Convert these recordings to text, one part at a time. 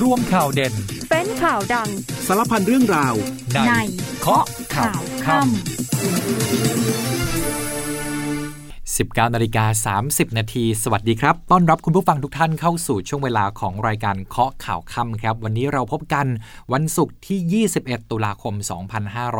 ร่วมข่าวเด่น เป็นข่าวดัง สารพันเรื่องราว ในเคาะข่าวค่ำ19นาฬิกา30 นาที สวัสดีครับ ต้อนรับคุณผู้ฟังทุกท่านเข้าสู่ช่วงเวลาของรายการเคาะข่าวค่ำครับ วันนี้เราพบกันวันศุกร์ที่ 21 ตุลาคม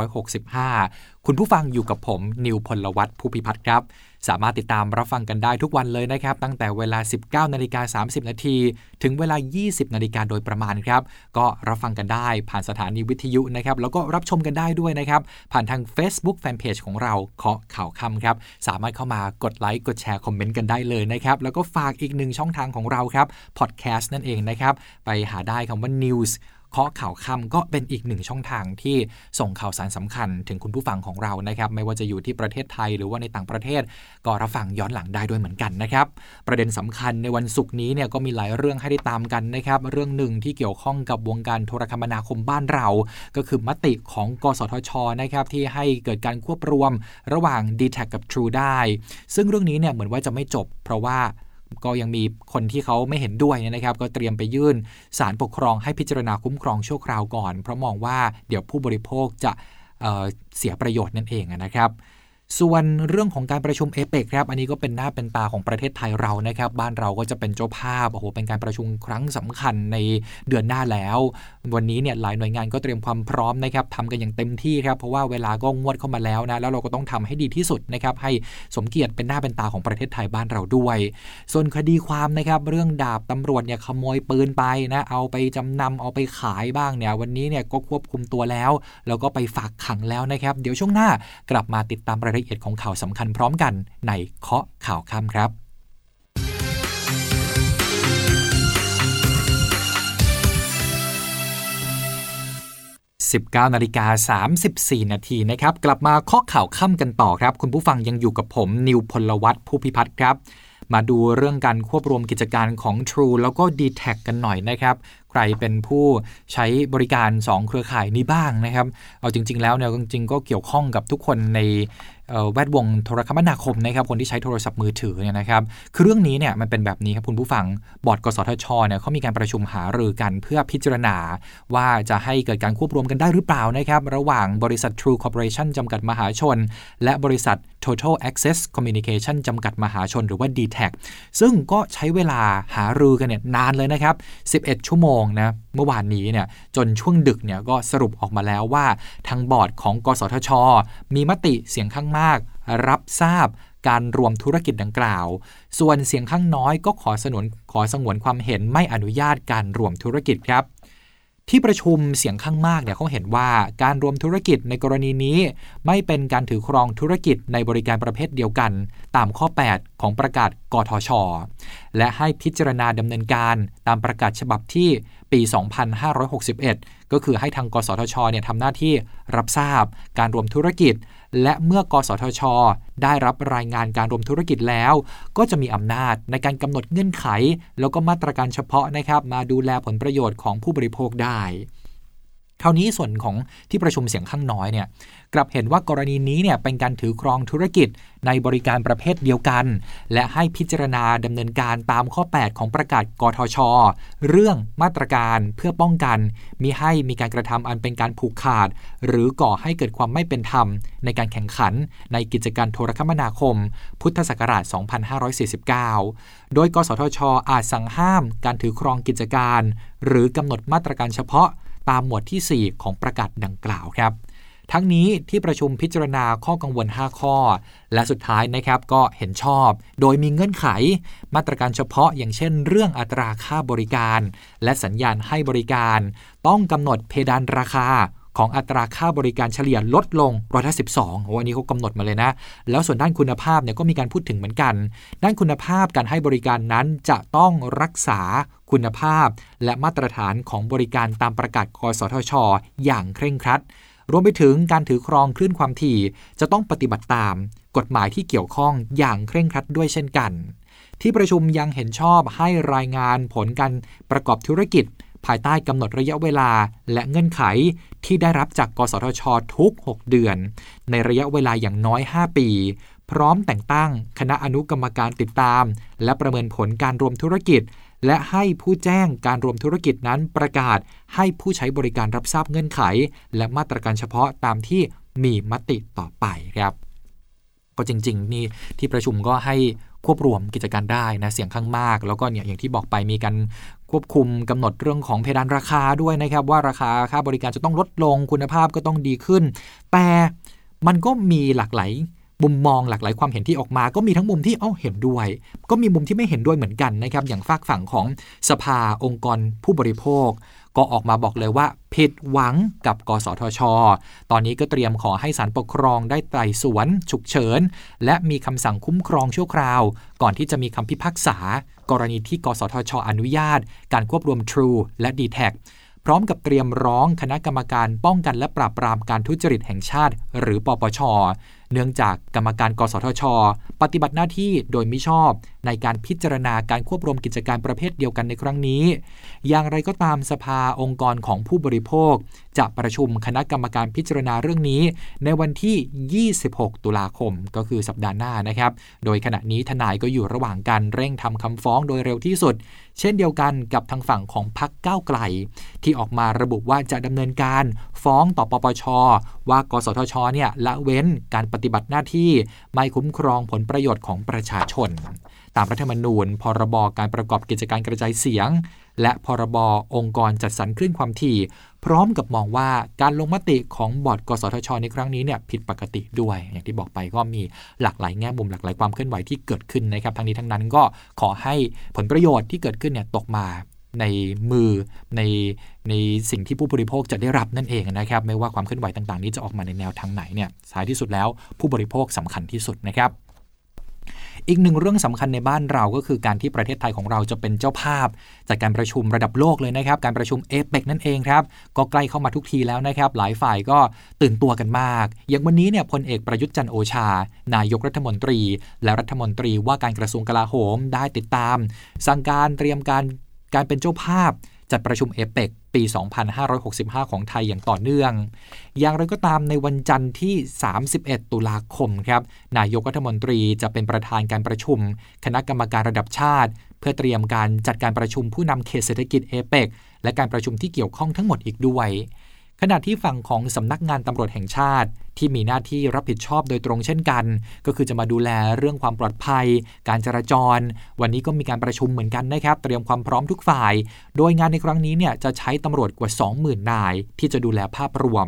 2565 คุณผู้ฟังอยู่กับผม นิวพลวัตผู้พิพัฒน์ครับ สามารถติดตามรับฟังกันได้ทุกวันเลยนะครับ ตั้งแต่เวลา 19นาฬิกา30 นาที ถึงเวลา 20 นาฬิกาโดยประมาณครับ ก็รับฟังกันได้ผ่านสถานีวิทยุนะครับ แล้วก็รับชมกันได้ด้วยนะครับ ผ่านทาง Facebook Fanpage ของเราเคาะข่าวคำครับ สามารถเข้ามากดไลค์ กดแชร์ คอมเมนต์กันได้เลยนะครับ แล้วก็ฝากอีกหนึ่งช่องทางของเราครับ Podcast นั่นเองนะครับ ไปหาได้คำว่า News เคาะข่าวค่ำก็เป็นอีกหนึ่งช่องทางที่ส่งข่าวสารสำคัญถึงคุณผู้ฟังของเรานะครับ ไม่ว่าจะอยู่ที่ประเทศไทยหรือว่าในต่างประเทศ ก็รับฟังย้อนหลังได้ด้วยเหมือนกันนะครับ ประเด็นสำคัญในวันศุกร์นี้เนี่ยก็มีหลายเรื่องให้ได้ตามกันนะครับ เรื่องหนึ่งที่เกี่ยวข้องกับวงการโทรคมนาคมบ้านเรา ก็คือมติของ กสทชนะครับที่ให้เกิดการควบรวม ระหว่าง d t แทกับ True ได้ ซึ่งเรื่องนี้เนี่ยเหมือนว่าจะไม่จบ เพราะว่า ก็ยังมีคนที่เขาไม่เห็นด้วยนะครับ ก็เตรียมไปยื่นสารปกครองให้พิจารณาคุ้มครองชั่วคราวก่อน เพราะมองว่าเดี๋ยวผู้บริโภคจะเเสียประโยชน์นั่นเองนะครับ ส่วนเรื่องของการประชุมเอเปกครับ อันนี้ก็เป็นหน้าเป็นตาของประเทศไทยเรานะครับ บ้านเราก็จะเป็นเจ้าภาพ โอ้โห เป็นการประชุมครั้งสำคัญในเดือนหน้าแล้ว วันนี้เนี่ยหลายหน่วยงานก็เตรียมความพร้อมนะครับทำกันอย่างเต็มที่ครับ เพราะว่าเวลาก็งวดเข้ามาแล้วนะ แล้วเราก็ต้องทำให้ดีที่สุดนะครับ ให้สมเกียรติเป็นหน้าเป็นตาของประเทศไทยบ้านเราด้วย ส่วนคดีความนะครับ เรื่องดาบตำรวจเนี่ยขโมยปืนไปนะ เอาไปจำนำเอาไปขายบ้างเนี่ย วันนี้เนี่ยก็ควบคุมตัวแล้ว แล้วก็ไปฝากขังแล้วนะครับ เดี๋ยวช่วงหน้ากลับมาติดตามปรายละเอียดของข่าวสำคัญพร้อมกันในเคาะข่าวค่ำครับ 19นาฬิกา34 นาทีนะครับ กลับมาเคาะข่าวค่ำกันต่อครับ คุณผู้ฟังยังอยู่กับผม นิวพลวัตผู้พิพัฒน์ครับมาดูเรื่องการควบรวมกิจการของ True แล้วก็ d t แทกันหน่อยนะครับ ใครเป็นผู้ใช้บริการ 2 เครือข่ายนี้บ้างนะครับ เอาจริง ๆ แล้วเนี่ยจริงๆก็เกี่ยวข้องกับทุกคนในแวดวงโทรคมนาคมนะครับคนที่ใช้โทรศัพท์มือถือเนี่ยนะครับคือเรื่องนี้เนี่ยมันเป็นแบบนี้ครับคุณผู้ฟังบอร์ดกสทชเนี่ยเขามีการประชุมหารือกันเพื่อพิจารณา ว่าจะให้เกิดการควบรวมกันได้หรือเปล่านะครับระหว่างบริษัท True Corporation จำกัดมหาชน และบริษัท Total Access Communication จำกัดมหาชนหรือว่า d t แทซึ่งก็ใช้เวลาหารือกันเนี่ยนานเลยนะครับ 11 ชั่วโมงนะเมื่อวานนี้เนี่ยจนช่วงดึกเนี่ยก็สรุปออกมาแล้วว่าทางบอร์ดของ กสทช มีมติเสียงข้างมาก รับทราบการรวมธุรกิจดังกล่าว ส่วนเสียงข้างน้อยก็ขอสนวนขอสงวนความเห็นไม่อนุญาตการรวมธุรกิจครับ ที่ประชุมเสียงข้างมากเนี่ยเขาเห็นว่าการรวมธุรกิจในกรณีนี้ ไม่เป็นการถือครองธุรกิจในบริการประเภทเดียวกัน ตามข้อ 8 ของประกาศกทช และให้พิจารณาดำเนินการตามประกาศฉบับที่ปี 2561 ก็คือให้ทางกสทชเนี่ยทำหน้าที่รับทราบการรวมธุรกิจ และเมื่อกสทช ได้รับรายงานการรวมธุรกิจแล้ว ก็จะมีอำนาจในการกำหนดเงื่อนไข แล้วก็มาตรการเฉพาะนะครับมาดูแลผลประโยชน์ของผู้บริโภคได้ คราวนี้ส่วนของที่ประชุมเสียงข้างน้อยเนี่ยกลับเห็นว่ากรณีนี้เนี่ยเป็นการถือครองธุรกิจในบริการประเภทเดียวกัน และให้พิจารณาดำเนินการตามข้อ 8 ของประกาศกทช เรื่องมาตรการเพื่อป้องกันมิให้มีการกระทำอันเป็นการผูกขาด หรือก่อให้เกิดความไม่เป็นธรรม ในการแข่งขันในกิจการโทรคมนาคม พุทธศักราช 2549 โดย กสทช อาจสั่งห้าม การถือครองกิจการ หรือกำหนดมาตรการเฉพาะ ตามหมวดที่ 4 ของประกาศดังกล่าวครับ ทั้งนี้ที่ประชุมพิจารณาข้อกังวล 5 ข้อ และสุดท้ายนะครับก็เห็นชอบ โดยมีเงื่อนไข มาตรการเฉพาะอย่างเช่น เรื่องอัตราค่าบริการ และสัญญาณให้บริการ ต้องกำหนดเพดานราคา ของอัตราค่าบริการเฉลี่ยลดลงร้อยละสิบสองวันนี้เขากำหนดมาเลยนะ แล้วส่วนด้านคุณภาพเนี่ยก็มีการพูดถึงเหมือนกัน ด้านคุณภาพการให้บริการนั้นจะต้องรักษาคุณภาพ และมาตรฐานของบริการตามประกาศกสทช อย่างเคร่งครัด รวมไปถึงการถือครองคลื่นความถี่ จะต้องปฏิบัติตาม กฎหมายที่เกี่ยวข้องอย่างเคร่งครัดด้วยเช่นกัน ที่ประชุมยังเห็นชอบให้รายงานผลการประกอบธุรกิจ ภายใต้กำหนดระยะเวลาและเงื่อนไขที่ได้รับจากกสทช ทุก 6 เดือน ในระยะเวลาอย่างน้อย 5 ปี พร้อมแต่งตั้งคณะอนุกรรมการติดตาม และประเมินผลการรวมธุรกิจ และให้ผู้แจ้งการรวมธุรกิจนั้นประกาศ ให้ผู้ใช้บริการรับทราบเงื่อนไข และมาตรการเฉพาะตามที่มีมติต่อไปครับ ก็จริงๆนี่ที่ประชุมก็ให้ควบรวมกิจการได้นะเสียงข้างมาก แล้วก็เนี่ยอย่างที่บอกไปมีการ ควบคุมกำหนดเรื่องของเพดานราคาด้วยนะครับ ว่าราคาค่าบริการจะต้องลดลงคุณภาพก็ต้องดีขึ้น แต่มันก็มีหลากหลายมุมมองหลากหลายความเห็นที่ออกมา ก็มีทั้งมุมที่เอ้าเห็นด้วย ก็มีมุมที่ไม่เห็นด้วยเหมือนกันนะครับ อย่างฝากฝั่งของสภาองค์กรผู้บริโภค ก็ออกมาบอกเลยว่าผิดหวังกับ กสทช ตอนนี้ก็เตรียมขอให้ศาลปกครองได้ไต่สวน ฉุกเฉิน และมีคำสั่งคุ้มครองชั่วคราว ก่อนที่จะมีคำพิพากษา กรณีที่กสทชอนุญาต การควบรวม True และ d t แท พร้อมกับเตรียมร้องคณะกรรมการป้องกันและปราบปรามการทุจริตแห่งชาติ หรือปปช เนื่องจากกรรมการ กสทช ปฏิบัติหน้าที่โดยมิชอบ ในการพิจารณาการควบรวมกิจการประเภทเดียวกันในครั้งนี้ อย่างไรก็ตามสภาองค์กรของผู้บริโภค จะประชุมคณะกรรมการพิจารณาเรื่องนี้ ในวันที่ 26 ตุลาคมก็คือสัปดาห์หน้านะครับ โดยขณะนี้ทนายก็อยู่ระหว่างการเร่งทำคำฟ้องโดยเร็วที่สุด เช่นเดียวกันกับทางฝั่งของพรรคก้าวไกล ที่ออกมาระบุว่าจะดำเนินการฟ้องต่อปปช ว่ากสทชเนี่ยละเว้นการปฏิบัติหน้าที่ไม่คุ้มครองผลประโยชน์ของประชาชน ตามรัฐธรรมนูญ พรบการประกอบกิจการกระจายเสียง และพรบองค์กรจัดสรรคลื่นความถี่ พร้อมกับมองว่าการลงมติของบอร์ดกสทช ในครั้งนี้เนี่ยผิดปกติด้วย อย่างที่บอกไปก็มีหลากหลายแง่มุมหลากหลายความเคลื่อนไหวที่เกิดขึ้นนะครับทั้งนี้ทั้งนั้นก็ขอให้ผลประโยชน์ที่เกิดขึ้นเนี่ยตกมาในมือในในสิ่งที่ผู้บริโภคจะได้รับนั่นเองนะครับ ไม่ว่าความเคลื่อนไหวต่างๆ นี้จะออกมาในแนวทางไหนเนี่ยท้ายที่สุดแล้วผู้บริโภคสำคัญที่สุดนะครับ อีกหนึ่งเรื่องสำคัญในบ้านเราก็คือการที่ประเทศไทยของเราจะเป็นเจ้าภาพจากการประชุมระดับโลกเลยนะครับ การประชุมเอเปกนั่นเองครับ ก็ใกล้เข้ามาทุกทีแล้วนะครับ หลายฝ่ายก็ตื่นตัวกันมาก อย่างวันนี้เนี่ยพลเอกประยุทธ์จันโอชา นายกรัฐมนตรี และรัฐมนตรีว่าการกระทรวงกลาโหมได้ติดตาม สั่งการเตรียมการการเป็นเจ้าภาพ จัดประชุมเอเปกปี 2565 ของไทยอย่างต่อเนื่อง อย่างไรก็ตามในวันจันทร์ที่ 31 ตุลาคมครับ นายกรัฐมนตรีจะเป็นประธานการประชุม คณะกรรมการระดับชาติ เพื่อเตรียมการจัดการประชุมผู้นำเขตเศรษฐกิจเอเปกและการประชุมที่เกี่ยวข้องทั้งหมดอีกด้วย ขณะที่ฝั่งของสำนักงานตำรวจแห่งชาติ ที่มีหน้าที่รับผิดชอบโดยตรงเช่นกัน ก็คือจะมาดูแลเรื่องความปลอดภัย การจราจร วันนี้ก็มีการประชุมเหมือนกันนะครับ เตรียมความพร้อมทุกฝ่าย โดยงานในครั้งนี้เนี่ยจะใช้ตำรวจกว่า 20,000 นาย ที่จะดูแลภาพรวม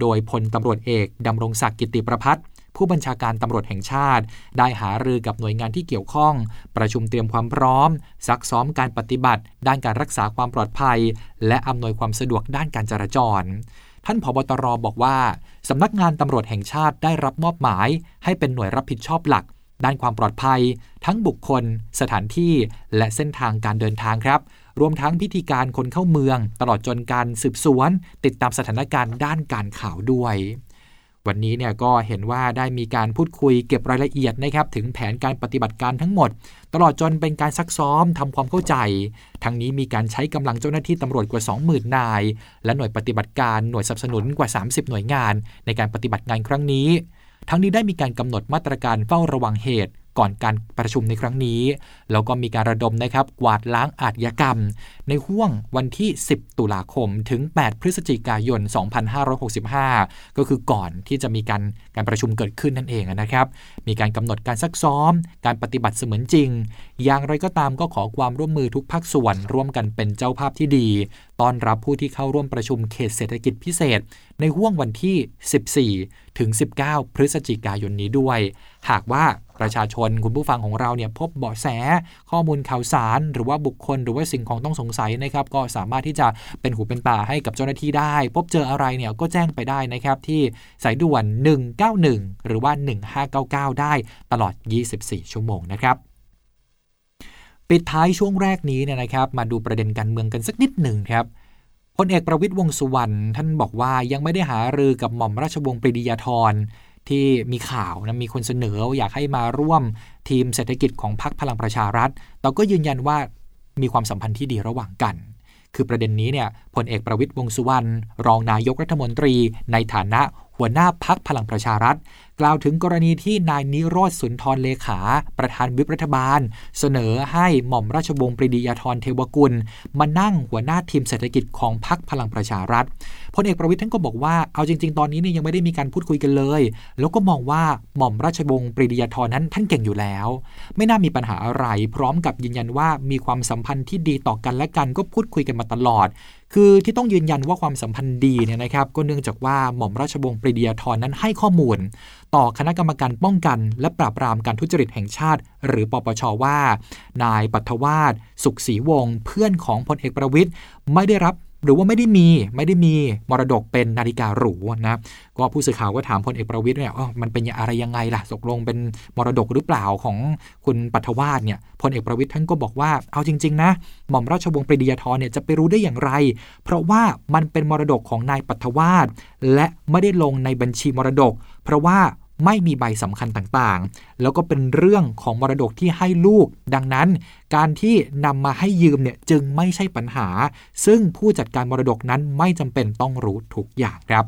โดยพลตำรวจเอกดำรงศักดิ์กิติประพัฒน์ ผู้บัญชาการตำรวจแห่งชาติ ได้หารือกับหน่วยงานที่เกี่ยวข้อง ประชุมเตรียมความพร้อม ซักซ้อมการปฏิบัติ ด้านการรักษาความปลอดภัย และอำนวยความสะดวกด้านการจราจรท่านผบตรบอกว่า สำนักงานตำรวจแห่งชาติได้รับมอบหมาย ให้เป็นหน่วยรับผิดชอบหลัก ด้านความปลอดภัย ทั้งบุคคล สถานที่ และเส้นทางการเดินทางครับ รวมทั้งพิธีการคนเข้าเมือง ตลอดจนการสืบสวน ติดตามสถานการณ์ด้านการข่าวด้วย วันนี้เนี่ยก็เห็นว่าได้มีการพูดคุยเก็บรายละเอียดนะครับถึงแผนการปฏิบัติการทั้งหมด ตลอดจนเป็นการซักซ้อมทำความเข้าใจ ทั้งนี้มีการใช้กำลังเจ้าหน้าที่ตำรวจกว่า 20,000 นาย และหน่วยปฏิบัติการหน่วยสนับสนุนกว่า 30 หน่วยงาน ในการปฏิบัติงานครั้งนี้ ทั้งนี้ได้มีการกำหนดมาตรการเฝ้าระวังเหตุ ก่อนการประชุมในครั้งนี้แล้วก็มีการระดมนะครับกวาดล้างอาชญากรรม ในห่วงวันที่ 10 ตุลาคมถึง 8 พฤศจิกายน 2565 ก็คือก่อนที่จะมีการการประชุมเกิดขึ้นนั่นเองนะครับ มีการกำหนดการซักซ้อม การปฏิบัติเสมือนจริง อย่างไรก็ตามก็ขอความร่วมมือทุกภาคส่วน ร่วมกันเป็นเจ้าภาพที่ดี ต้อนรับผู้ที่เข้าร่วมประชุมเขตเศรษฐกิจพิเศษ ในห่วงวันที่ 14 ถึง 19 พฤศจิกายนนี้ด้วย หากว่า ประชาชนคุณผู้ฟังของเราเนี่ยพบเบาะแสข้อมูลข่าวสาร หรือว่าบุคคล หรือว่าสิ่งของต้องสงสัยนะครับ ก็สามารถที่จะเป็นหูเป็นตาให้กับเจ้าหน้าที่ได้ พบเจออะไรเนี่ยก็แจ้งไปได้นะครับที่สายด่วน 191 หรือว่า 1599 ได้ตลอด 24 ชั่วโมงนะครับปิดท้ายช่วงแรกนี้เนี่ยนะครับ มาดูประเด็นการเมืองกันสักนิดหนึ่งครับพลเอกประวิตยวงสุวรรณท่านบอกว่ายังไม่ได้หารือกับหม่อมราชวงศ์ปรีดียาธร ที่มีข่าวนะมีคนเสนออยากให้มาร่วมทีมเศรษฐกิจของพรรคพลังประชารัฐแต่ก็ยืนยันว่ามีความสัมพันธ์ที่ดีระหว่างกัน คือประเด็นนี้เนี่ยพลเอกประวิตยวงสุวรรณรองนายกรัฐมนตรี ในฐานะหัวหน้าพักพลังประชารัฐ กล่าวถึงกรณีที่นายนิโรธสุนทรเลขา ประธานวิปรัฐบาล เสนอให้หม่อมราชวงศ์ปรีดียาธรเทวกุล มานั่งหัวหน้าทีมเศรษฐกิจของพรรคพลังประชารัฐ พลเอกประวิทย์ท่านก็บอกว่าเอาจริง ๆ ตอนนี้เนี่ยังไม่ได้มีการพูดคุยกันเลย แล้วก็มองว่าหม่อมราชวงศ์ปรีดียาธรนั้นท่านเก่งอยู่แล้ว ไม่น่ามีปัญหาอะไร พร้อมกับยืนยันว่ามีความสัมพันธ์ที่ดีต่อกันและกันก็พูดคุยกันมาตลอด คือที่ต้องยืนยันว่าความสัมพันธ์ดีเนี่ยนะครับ ก็เนื่องจากว่าหม่อมราชวงศ์ปรีดียาธรนั้นให้ข้อมูล ต่อคณะกรรมการป้องกัน และปราบปรามการทุจริตแห่งชาติ หรือปปชว่า นายปัทวาสสุขศรีวงศ์เพื่อนของพลเอกประวิทย์ไม่ได้รับ หรือว่าไม่ได้มีไม่ได้มีมรดกเป็นนาฬิกาหรูนะก็ผู้สื่อข่าวก็ถามพลเอกประวิทย์เนี่ยมันเป็นอะไรยังไงล่ะตกลงเป็นมรดกหรือเปล่าของคุณปัทวาสเนี่ยพลเอกประวิทย์ท่านก็บอกว่าเอาจริง ๆ นะหม่อมราชวงศ์ปรีดียาธรเนี่ยจะไปรู้ได้อย่างไร เพราะว่ามันเป็นมรดกของนายปัทวาสและไม่ได้ลงในบัญชีมรดก เพราะว่า ไม่มีใบสำคัญต่างๆ แล้วก็เป็นเรื่องของมรดกที่ให้ลูก ดังนั้น การที่นำมาให้ยืมเนี่ยจึงไม่ใช่ปัญหา ซึ่งผู้จัดการมรดกนั้นไม่จำเป็นต้องรู้ทุกอย่างครับ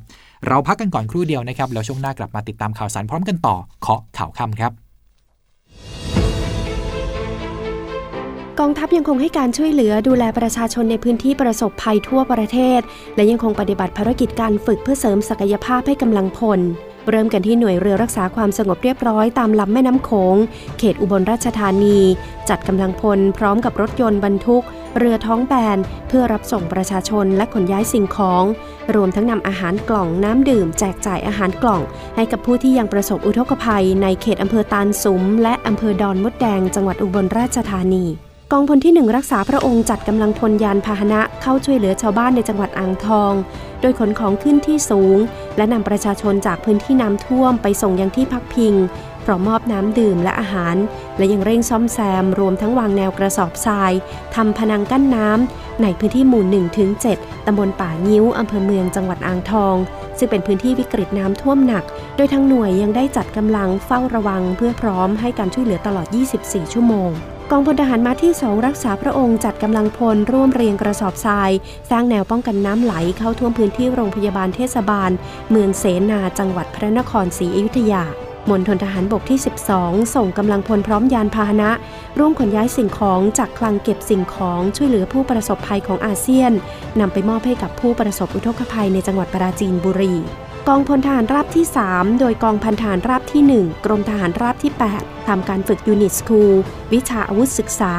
เราพักกันก่อนครู่เดียวนะครับ แล้วช่วงหน้ากลับมาติดตามข่าวสารพร้อมกันต่อเคาะข่าวค่ำครับกองทัพยังคงให้การช่วยเหลือดูแลประชาชนในพื้นที่ประสบภัยทั่วประเทศ และยังคงปฏิบัติภารกิจการฝึกเพื่อเสริมศักยภาพให้กำลังพล เริ่มกันที่หน่วยเรือรักษาความสงบเรียบร้อยตามลำแม่น้ำโขง เขตอุบลราชธานี จัดกำลังพลพร้อมกับรถยนต์บรรทุก เรือท้องแบน เพื่อรับส่งประชาชนและขนย้ายสิ่งของ รวมทั้งนำอาหารกล่องน้ำดื่ม แจกจ่ายอาหารกล่อง ให้กับผู้ที่ยังประสบอุทกภัย ในเขตอำเภอตาลสุม และอำเภอดอนมดแดง จังหวัดอุบลราชธานี กองพลที่ 1 รักษาพระองค์จัดกำลังพลยานพาหนะเข้าช่วยเหลือชาวบ้านในจังหวัดอ่างทอง โดยขนของขึ้นที่สูง และนำประชาชนจากพื้นที่น้ำท่วมไปส่งยังที่พักพิงพร้อมมอบน้ำดื่มและอาหาร และยังเร่งซ่อมแซม รวมทั้งวางแนวกระสอบทรายทำพนังกั้นน้ำในพื้นที่หมู่1ถึง7ตำบลป่างิ้วอำเภอเมืองจังหวัดอ่างทอง ซึ่งเป็นพื้นที่วิกฤตน้ำท่วมหนัก โดยทางหน่วยยังได้จัดกำลังเฝ้าระวังเพื่อพร้อมให้การช่วยเหลือตลอด 24 ชั่วโมง กองพลทหารมาที่สองรักษาพระองค์จัดกำลังพลร่วมเรียงกระสอบทราย สร้างแนวป้องกันน้ำไหลเข้าท่วมพื้นที่โรงพยาบาลเทศบาล เมืองเสนาจังหวัดพระนครศรีอยุธยามณฑลทหารบกที่ 12 ส่งกำลังพลพร้อมยานพาหนะ ร่วมขนย้ายสิ่งของจากคลังเก็บสิ่งของช่วยเหลือผู้ประสบภัยของอาเซียนนำไปมอบให้กับผู้ประสบอุทกภัยในจังหวัดปราจีนบุรี กองพลทหารราบที่ 3 โดยกองพันทหารราบที่ 1 กรมทหารราบที่ 8 ทำการฝึก unit school วิชาอาวุธศึกษา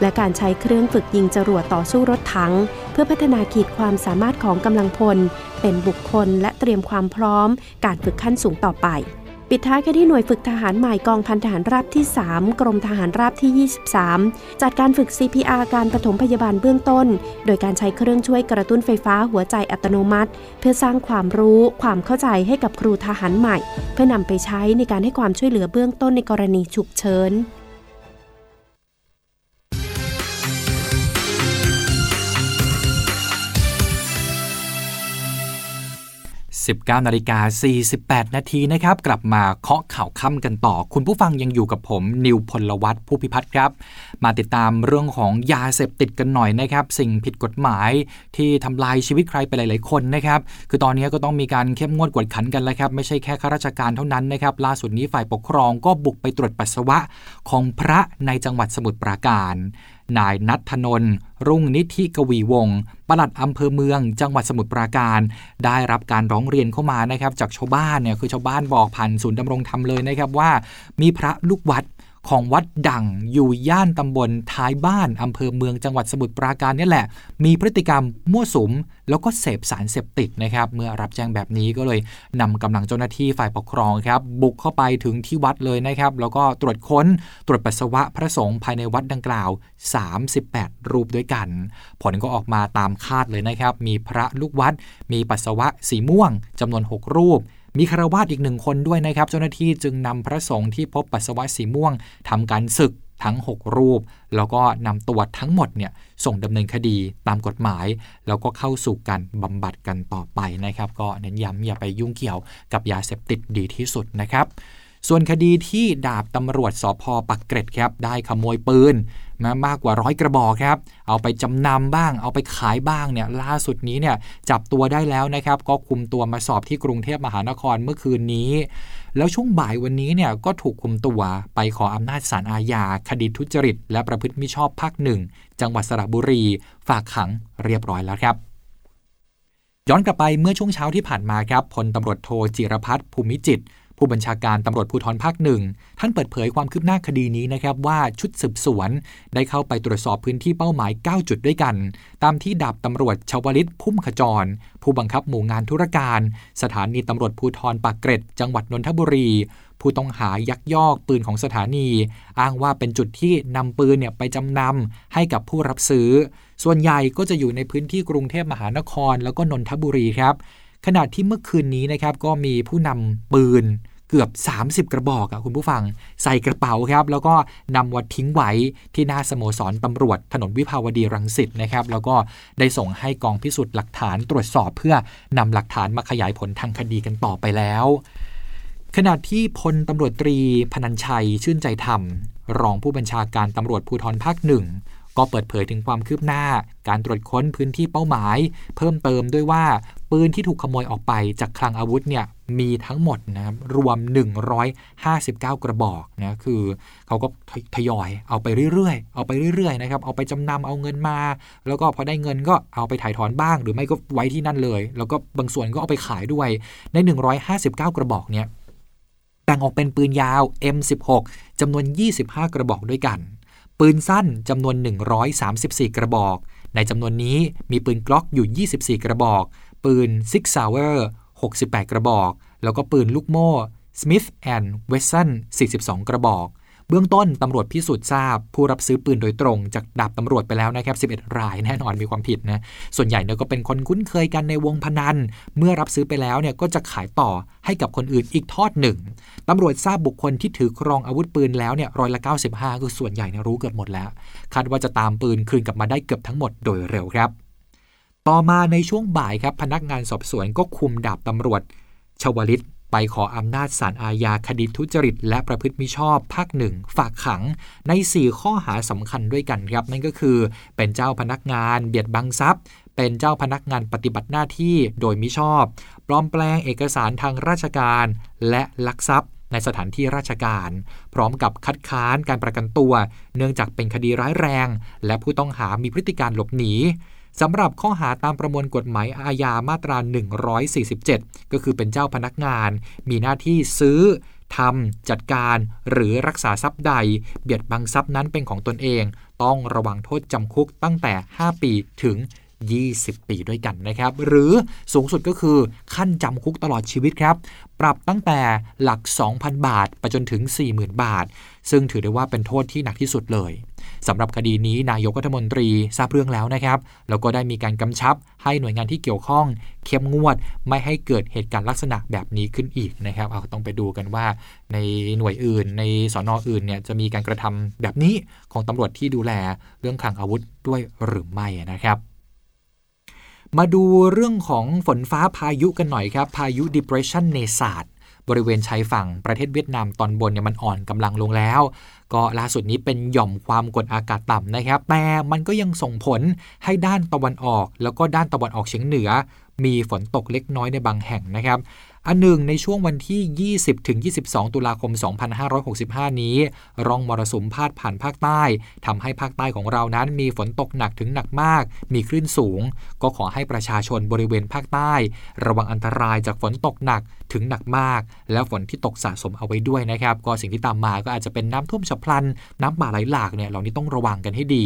และการใช้เครื่องฝึกยิงจรวดต่อสู้รถถัง เพื่อพัฒนาขีดความสามารถของกำลังพล เป็นบุคคลและเตรียมความพร้อม การฝึกขั้นสูงต่อไป ปิดท้ายกันที่หน่วยฝึกทหารใหม่กองพันทหารราบที่ 3 กรมทหารราบที่ 23 จัดการฝึก CPR การปฐมพยาบาลเบื้องต้น โดยการใช้เครื่องช่วยกระตุ้นไฟฟ้าหัวใจอัตโนมัติ เพื่อสร้างความรู้ความเข้าใจให้กับครูทหารใหม่ เพื่อนำไปใช้ในการให้ความช่วยเหลือเบื้องต้นในกรณีฉุกเฉิน 19นาฬิกา48 นาทีนะครับ กลับมาเคาะข่าวค่ำกันต่อ คุณผู้ฟังยังอยู่กับผม นิวพลวัตผู้พิพัฒน์ครับ มาติดตามเรื่องของยาเสพติดกันหน่อยนะครับ สิ่งผิดกฎหมายที่ทำลายชีวิตใครไปหลาย ๆ คนนะครับ คือตอนนี้ก็ต้องมีการเข้มงวดกวดขันกันแล้วครับ ไม่ใช่แค่ข้าราชการเท่านั้นนะครับ ล่าสุดนี้ฝ่ายปกครองก็บุกไปตรวจปัสสาวะของพระในจังหวัดสมุทรปราการ นายนัทนน์รุ่งนิธิกวีวงศ์ปลัดอำเภอเมือง จังหวัดสมุทรปราการ ได้รับการร้องเรียนเข้ามานะครับ จากชาวบ้านเนี่ยคือชาวบ้านบอกผ่านศูนย์ดำรงธรรมเลยนะครับว่า มีพระลูกวัด ของวัดดังอยู่ย่านตำบลท้ายบ้านอำเภอเมืองจังหวัดสมุทรปราการนี่แหละ มีพฤติกรรมมั่วสุม แล้วก็เสพสารเสพติดนะครับ เมื่อรับแจ้งแบบนี้ก็เลยนำกำลังเจ้าหน้าที่ฝ่ายปกครองครับ บุกเข้าไปถึงที่วัดเลยนะครับ แล้วก็ตรวจค้นตรวจปัสสาวะพระสงฆ์ภายในวัดดังกล่าว 38 รูปด้วยกัน ผลก็ออกมาตามคาดเลยนะครับ มีพระลูกวัด มีปัสสาวะสีม่วงจำนวน 6 รูป มีคารวาสอีกหนึ่งคนด้วยนะครับ เจ้าหน้าที่จึงนำพระสงฆ์ที่พบปัสสาวะสีม่วงทำการศึกทั้ง 6 รูป แล้วก็นำตัวทั้งหมดเนี่ยส่งดำเนินคดีตามกฎหมาย แล้วก็เข้าสู่การบำบัดกันต่อไปนะครับ ก็เน้นย้ำอย่าไปยุ่งเกี่ยวกับยาเสพติดดีที่สุดนะครับ ส่วนคดีที่ดาบตำรวจสพปักเกร็ดครับได้ขโมยปืน มามากกว่าร้อยกระบอกครับ เอาไปจำนำบ้าง เอาไปขายบ้างเนี่ยล่าสุดนี้เนี่ยจับตัวได้แล้วนะครับ ก็คุมตัวมาสอบที่กรุงเทพมหานครเมื่อคืนนี้ แล้วช่วงบ่ายวันนี้เนี่ยก็ถูกคุมตัวไปขออำนาจศาลอาญาคดีทุจริต และประพฤติมิชอบภาคหนึ่งจังหวัดสระบุรี ฝากขังเรียบร้อยแล้วครับย้อนกลับไปเมื่อช่วงเช้าที่ผ่านมาครับพลตำรวจโทจิรพัฒน์ภูมิจิต ผู้บัญชาการตำรวจภูธรภาคหนึ่งท่านเปิดเผยความคืบหน้าคดีนี้นะครับว่าชุดสืบสวน ได้เข้าไปตรวจสอบพื้นที่เป้าหมาย 9 จุดด้วยกัน ตามที่ดาบตำรวจชาวลิตพุ่มขจร ผู้บังคับหมู่งานธุรการ สถานีตำรวจภูธรปากเกร็ด จังหวัดนนทบุรี ผู้ต้องหายักยอกปืนของสถานี อ้างว่าเป็นจุดที่นำปืนเนี่ยไปจำนำให้กับผู้รับซื้อ ส่วนใหญ่ก็จะอยู่ในพื้นที่กรุงเทพมหานคร แล้วก็นนทบุรีครับขณะที่เมื่อคืนนี้นะครับก็มีผู้นำปืน กือบ 30 กระบอกอะคุณผู้ฟัง ใส่กระเป๋าครับ แล้วก็นำวัดทิ้งไว้ที่หน้าสโมสรตำรวจถนนวิภาวดีรังสิตนะครับ แล้วก็ได้ส่งให้กองพิสูจน์หลักฐานตรวจสอบเพื่อนำหลักฐานมาขยายผลทางคดีกันต่อไปแล้วขณะที่พลตำรวจตรีพนัญชัยชื่นใจธรรม รองผู้บัญชาการตำรวจภูธรภาคหนึ่ง ก็เปิดเผยถึงความคืบหน้า การตรวจค้นพื้นที่เป้าหมาย เพิ่มเติมด้วยว่าปืนที่ถูกขโมยออกไปจากคลังอาวุธเนี่ยมีทั้งหมดนะครับรวม 159 กระบอกนะคือเขาก็ทยอยเอาไปเรื่อยๆ เอาไปเรื่อยๆนะครับเอาไปจำนำเอาเงินมา แล้วก็พอได้เงินก็เอาไปถ่ายถอนบ้าง หรือไม่ก็ไว้ที่นั่นเลย แล้วก็บางส่วนก็เอาไปขายด้วยใน 159 กระบอกเนี่ยแบ่งออกเป็นปืนยาว M16 จำนวน 25 กระบอกด้วยกัน ปืนสั้นจำนวน 134 กระบอก ในจำนวนนี้มีปืนกล็อกอยู่ 24 กระบอก ปืนซิกซาวเวอร์68 กระบอก แล้วก็ปืนลูกโม่ Smith Wesson 42 กระบอก เบื้องต้นตำรวจพิสูจน์ทราบ ผู้รับซื้อปืนโดยตรงจากดาบตำรวจไปแล้วนะครับ11 รายแน่นอนมีความผิดนะส่วนใหญ่เนี่ยก็เป็นคนคุ้นเคยกันในวงพนัน เมื่อรับซื้อไปแล้วเนี่ยก็จะขายต่อให้กับคนอื่นอีกทอดหนึ่งตำรวจทราบบุคคลที่ถือครองอาวุธปืนแล้วเนี่ยร้อยละ95 คือส่วนใหญ่เนี่ยรู้เกือบหมดแล้ว คาดว่าจะตามปืนคืนกลับมาได้เกือบทั้งหมดโดยเร็วครับ ต่อมาในช่วงบ่ายครับพนักงานสอบสวนก็คุมดาบตำรวจชวลิต ไปขออำนาจศาลอาญาคดีทุจริต และประพฤติมิชอบภาคหนึ่งฝากขังใน 4 ข้อหาสำคัญด้วยกันครับ นั่นก็คือ เป็นเจ้าพนักงาน เบียดบังทรัพย์ เป็นเจ้าพนักงานปฏิบัติหน้าที่โดยมิชอบ ปลอมแปลงเอกสารทางราชการ และลักทรัพย์ในสถานที่ราชการ พร้อมกับคัดค้านการประกันตัว เนื่องจากเป็นคดีร้ายแรง และผู้ต้องหามีพฤติการหลบหนี สำหรับข้อหาตามประมวลกฎหมายอาญามาตรา 147 ก็คือเป็นเจ้าพนักงาน มีหน้าที่ซื้อทำจัดการหรือรักษาทรัพย์ใด เบียดบังทรัพย์นั้นเป็นของตนเอง ต้องระวังโทษจำคุกตั้งแต่ 5 ปีถึง 20 ปีด้วยกันนะครับ หรือสูงสุดก็คือขั้นจำคุกตลอดชีวิตครับ ปรับตั้งแต่หลัก 2,000 บาท ไปจนถึง 40,000 บาท ซึ่งถือได้ว่าเป็นโทษที่หนักที่สุดเลย สำหรับคดีนี้นายกรัฐมนตรีทราบเรื่องแล้วนะครับ แล้วก็ได้มีการกำชับให้หน่วยงานที่เกี่ยวข้อง เข้มงวดไม่ให้เกิดเหตุการณ์ลักษณะแบบนี้ขึ้นอีกนะครับ เอาต้องไปดูกันว่า ในหน่วยอื่น ในสอนออื่นเนี่ยจะมีการกระทำแบบนี้ของตำรวจที่ดูแลเรื่องคลังอาวุธด้วยหรือไม่นะครับมาดูเรื่องของฝนฟ้าพายุกันหน่อยครับ พายุ depression เนซาด บริเวณชายฝั่งประเทศเวียดนามตอนบนเนี่ยมันอ่อนกำลังลงแล้ว ก็ล่าสุดนี้เป็นหย่อมความกดอากาศต่ำนะครับ แต่มันก็ยังส่งผลให้ด้านตะวันออก แล้วก็ด้านตะวันออกเฉียงเหนือ มีฝนตกเล็กน้อยในบางแห่งนะครับ อันหนึ่งในช่วงวันที่ 20ถึง22 ตุลาคม 2565 นี้ ร่องมรสุมพาดผ่านภาคใต้ทำให้ภาคใต้ของเรานั้นมีฝนตกหนักถึงหนักมาก มีคลื่นสูง ก็ขอให้ประชาชนบริเวณภาคใต้ ระวังอันตรายจากฝนตกหนักถึงหนักมาก แล้วฝนที่ตกสะสมเอาไว้ด้วยนะครับ ก็สิ่งที่ตามมาก็อาจจะเป็นน้ำท่วมฉับพลัน น้ำป่าไหลหลากเนี่ยเหล่านี้ต้องระวังกันให้ดี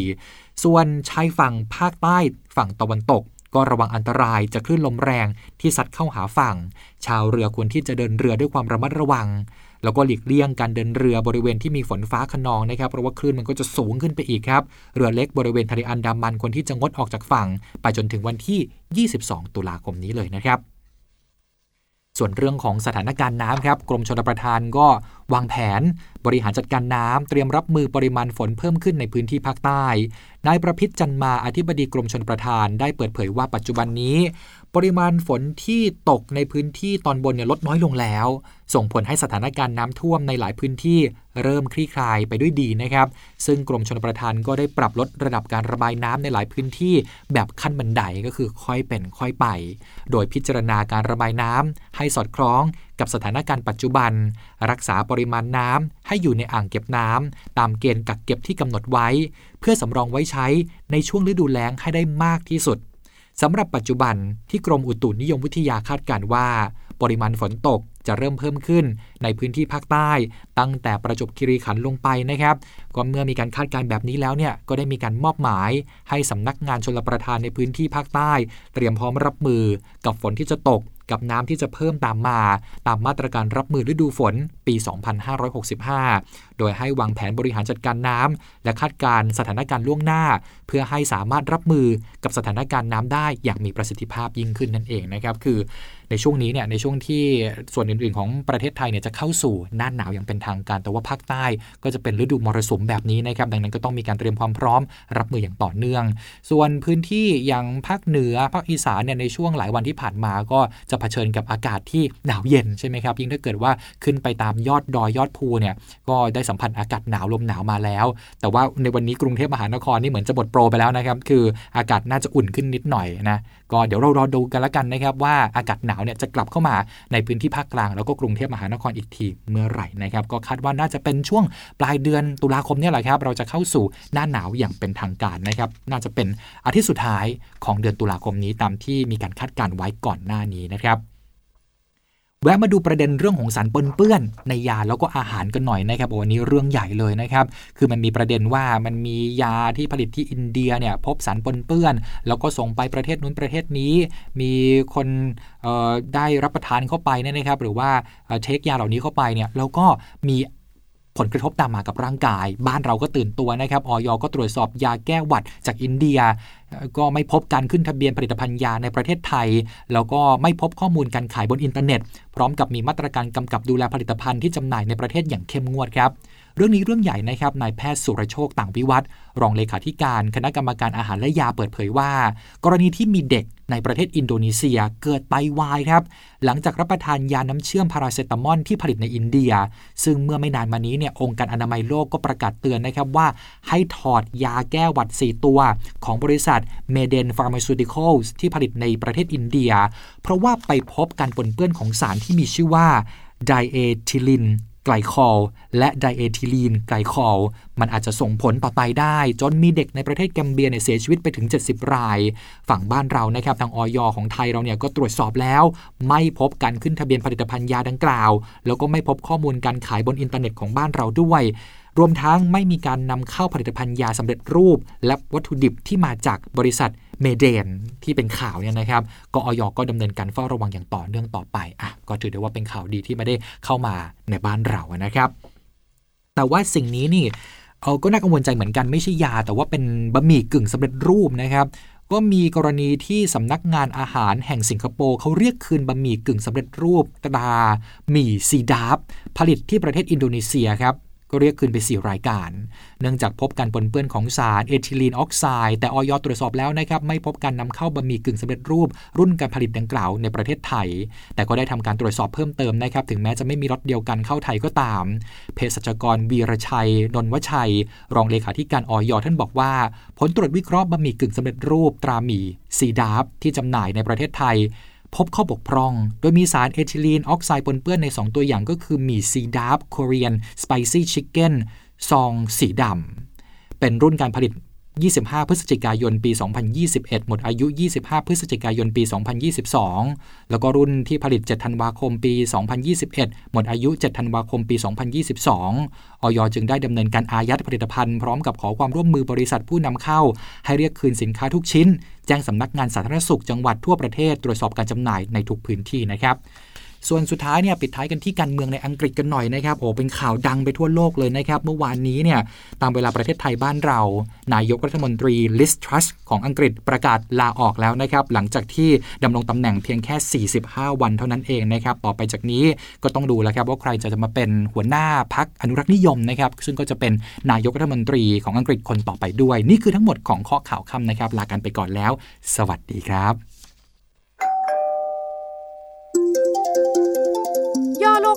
ส่วนชายฝั่งภาคใต้ฝั่งตะวันตก ก็ระวังอันตรายจากคลื่นลมแรงที่ซัดเข้าหาฝั่ง ชาวเรือควรที่จะเดินเรือด้วยความระมัดระวัง แล้วก็หลีกเลี่ยงการเดินเรือบริเวณที่มีฝนฟ้าขนองนะครับเพราะว่าคลื่นมันก็จะสูงขึ้นไปอีกครับ เรือเล็กบริเวณทะเลอันดามันควรที่จะงดออกจากฝั่ง ไปจนถึงวันที่ 22 ตุลาคมนี้เลยนะครับส่วนเรื่องของสถานการณ์น้ำครับ กรมชลประทานก็ วางแผน บริหารจัดการน้ำเตรียมรับมือปริมาณฝนเพิ่มขึ้นในพื้นที่ภาคใต้ นายประพิษจันมาอธิบดีกรมชนประทานได้เปิดเผยว่าปัจจุบันนี้ ปริมาณฝนที่ตกในพื้นที่ตอนบนเนี่ยลดน้อยลงแล้ว ส่งผลให้สถานการณ์น้ำท่วมในหลายพื้นที่เริ่มคลี่คลายไปด้วยดีนะครับ ซึ่งกรมชนประทานก็ได้ปรับลดระดับการระบายน้ำในหลายพื้นที่ แบบขั้นบันไดก็คือค่อยเป็นค่อยไป โดยพิจารณาการระบายน้ำให้สอดคล้อง กับสถานการณ์ปัจจุบัน รักษาปริมาณน้ำให้อยู่ในอ่างเก็บน้ำตามเกณฑ์กักเก็บที่กำหนดไว้ เพื่อสำรองไว้ใช้ในช่วงฤดูแล้งให้ได้มากที่สุดสำหรับปัจจุบันที่กรมอุตุนิยมวิทยาคาดการว่า ปริมาณฝนตกจะเริ่มเพิ่มขึ้นในพื้นที่ภาคใต้ ตั้งแต่ประจบคีรีขันธ์ลงไปนะครับก็เมื่อมีการคาดการณ์แบบนี้แล้วเนี่ยก็ได้มีการมอบหมาย ให้สำนักงานชลประทานในพื้นที่ภาคใต้ เตรียมพร้อมรับมือกับฝนที่จะตก กับน้ำที่จะเพิ่มตามมา ตามมาตรการรับมือฤดูฝนปี 2565 โดยให้วางแผนบริหารจัดการน้ำและคาดการสถานการณ์ล่วงหน้า เพื่อให้สามารถรับมือกับสถานการณ์น้ำได้อย่างมีประสิทธิภาพยิ่งขึ้นนั่นเองนะครับคือในช่วงนี้เนี่ยในช่วงที่ส่วนอื่นๆ ของประเทศไทยเนี่ยจะเข้าสู่หน้าหนาวอย่างเป็นทางการ แต่ว่าภาคใต้ก็จะเป็นฤดูมรสุมแบบนี้นะครับดังนั้นก็ต้องมีการเตรียมความพร้อม รับมืออย่างต่อเนื่อง ส่วนพื้นที่อย่างภาคเหนือภาคอีสานเนี่ยในช่วงหลายวันที่ผ่านมาก็จะเผชิญกับอากาศที่หนาวเย็นใช่ไหมครับยิ่งถ้าเกิดว่าขึ้นไปตามยอดดอยยอดภูเนี่ยก็ได้สัมผัสอากาศหนาวลมหนาวมาแล้ว แต่ว่าในวันนี้กรุงเทพมหานครนี่เหมือนจะหมดโปรไปแล้วนะครับ คืออากาศน่าจะอุ่นขึ้นนิดหน่อยนะก็เดี๋ยวเรารอดูกันล้วกันนะครับว่าอากาศหนาวเนี่ยจะกลับเข้ามาในพื้นที่ภาคกลาง แล้วก็กรุงเทพมหานครอีกทีเมื่อไหร่นะครับ ก็คาดว่าน่าจะเป็นช่วงปลายเดือนตุลาคมเนี่ยแหละครับ เราจะเข้าสู่หน้าหนาวอย่างเป็นทางการนะครับ น่าจะเป็นอาทิตย์สุดท้ายของเดือนตุลาคมนี้ตามที่มีการคาดการไว้ก่อนหน้านี้นะครับ แวะมาดูประเด็นเรื่องของสารปนเปื้อน ในยาแล้วก็อาหารกันหน่อยนะครับโอ้นี้เรื่องใหญ่เลยนะครับ คือมันมีประเด็นว่ามันมียาที่ผลิตที่อินเดียเนี่ยพบสารปนเปื้อน แล้วก็ส่งไปประเทศนู้นประเทศนี้ มีคนได้รับประทานเข้าไปเนี่ยนะครับ หรือว่าเทคยาเหล่านี้เข้าไปเนี่ยแล้วก็มีผลกระทบตามมากับร่างกาย บ้านเราก็ตื่นตัวนะครับออยก็ตรวจสอบยาแก้หวัดจากอินเดีย ก็ไม่พบการขึ้นทะเบียนผลิตภัณฑ์ยาในประเทศไทย แล้วก็ไม่พบข้อมูลการขายบนอินเทอร์เน็ต พร้อมกับมีมาตรการกำกับดูแลผลิตภัณฑ์ที่จำหน่ายในประเทศอย่างเข้มงวดครับเรื่องนี้เรื่องใหญ่นะครับนายแพทย์สุรโชคต่างวิวัฒน์รองเลขาธิการคณะกรรมการอาหารและยาเปิดเผยว่า กรณีที่มีเด็กในประเทศอินโดนีเซียเกิดไตวายครับ หลังจากรับประทานยาน้ำเชื่อมพาราเซตามอลที่ผลิตในอินเดีย ซึ่งเมื่อไม่นานมานี้เนี่ยองค์การอนามัยโลกก็ประกาศเตือนนะครับว่า ให้ถอดยาแก้หวัด 4 ตัว ของบริษัท Maiden Pharmaceuticals ที่ผลิตในประเทศอินเดีย เพราะว่าไปพบการปนเปื้อนของสารที่มีชื่อว่าไดเอทิลีน ไกลคอลและไดเอทิลีนไกลคอลมันอาจจะส่งผลต่อไตได้ จนมีเด็กในประเทศแกมเบียเนี่ยเสียชีวิตไปถึง 70 ราย ฝั่งบ้านเรานะครับทางอย. ของไทยเราเนี่ยก็ตรวจสอบแล้ว ไม่พบการขึ้นทะเบียนผลิตภัณฑ์ยาดังกล่าว แล้วก็ไม่พบข้อมูลการขายบนอินเทอร์เน็ตของบ้านเราด้วย รวมทั้งไม่มีการนำเข้าผลิตภัณฑ์ยาสำเร็จรูป และวัตถุดิบที่มาจากบริษัท เมเดนที่เป็นข่าวเนี่ยนะครับกออยก็ดำเนินการเฝ้าระวังอย่างต่อเนื่องต่อไปอะก็ถือได้ว่าเป็นข่าวดีที่ไม่ได้เข้ามาในบ้านเรานะครับ แต่ว่าสิ่งนี้นี่เอาก็น่ากังวลใจเหมือนกันไม่ใช่ยา แต่ว่าเป็นบะหมี่กึ่งสำเร็จรูปนะครับก็มีกรณีที่สำนักงานอาหารแห่งสิงคโปร์เขาเรียกคืนบะหมี่กึ่งสำเร็จรูปตราหมี่ซีดาปผลิตที่ประเทศอินโดนีเซียครับ ก็เรียกคืนไป 4 รายการ เนื่องจากพบการปนเปื้อนของสารเอทิลีนออกไซด์ แต่อย. ตรวจสอบแล้วนะครับ ไม่พบการนำเข้าบะหมี่กึ่งสำเร็จรูป รุ่นการผลิตดังกล่าวในประเทศไทย แต่ก็ได้ทำการตรวจสอบเพิ่มเติมนะครับ ถึงแม้จะไม่มีล็อตเดียวกันเข้าไทยก็ตาม เภสัชกรวีรชัย นนวชัย รองเลขาธิการอย. ท่านบอกว่า ผลตรวจวิเคราะห์บะหมี่กึ่งสำเร็จรูปตราหมี่ซีดาปที่จำหน่ายในประเทศไทย พบข้อบกพร่อง โดยมีสารเอทิลีนออกไซด์ปนเปื้อนใน 2 ตัวอย่างก็คือหมี่ซีดาป Korean Spicy Chicken ซองสีดำเป็นรุ่นการผลิต 25 พฤศจิกายนปี 2021 หมดอายุ 25 พฤศจิกายนปี 2022 แล้วก็รุ่นที่ผลิต 7 ธันวาคมปี 2021 หมดอายุ 7 ธันวาคมปี 2022อย. จึงได้ดำเนินการอายัดผลิตภัณฑ์พร้อมกับขอความร่วมมือบริษัทผู้นำเข้า ให้เรียกคืนสินค้าทุกชิ้น แจ้งสำนักงานสาธารณสุขจังหวัดทั่วประเทศตรวจสอบการจำหน่ายในทุกพื้นที่นะครับ ส่วนสุดท้ายเนี่ยปิดท้ายกันที่การเมืองในอังกฤษกันหน่อยนะครับโอ้เป็นข่าวดังไปทั่วโลกเลยนะครับเมื่อวานนี้เนี่ยตามเวลาประเทศไทยบ้านเรา นายกรัฐมนตรีลิสทรัสของอังกฤษประกาศลาออกแล้วนะครับหลังจากที่ดำรงตำแหน่งเพียงแค่ 45 วันเท่านั้นเองนะครับต่อไปจากนี้ก็ต้องดูแล้วครับว่าใครจะมาเป็นหัวหน้าพักอนุรักษ์นิยมนะครับซึ่งก็จะเป็นนายกรัฐมนตรีของอังกฤษคนต่อไปด้วย นี่คือทั้งหมดของข้อข่าวค่ำนะครับลากันไปก่อนแล้ว สวัสดีครับ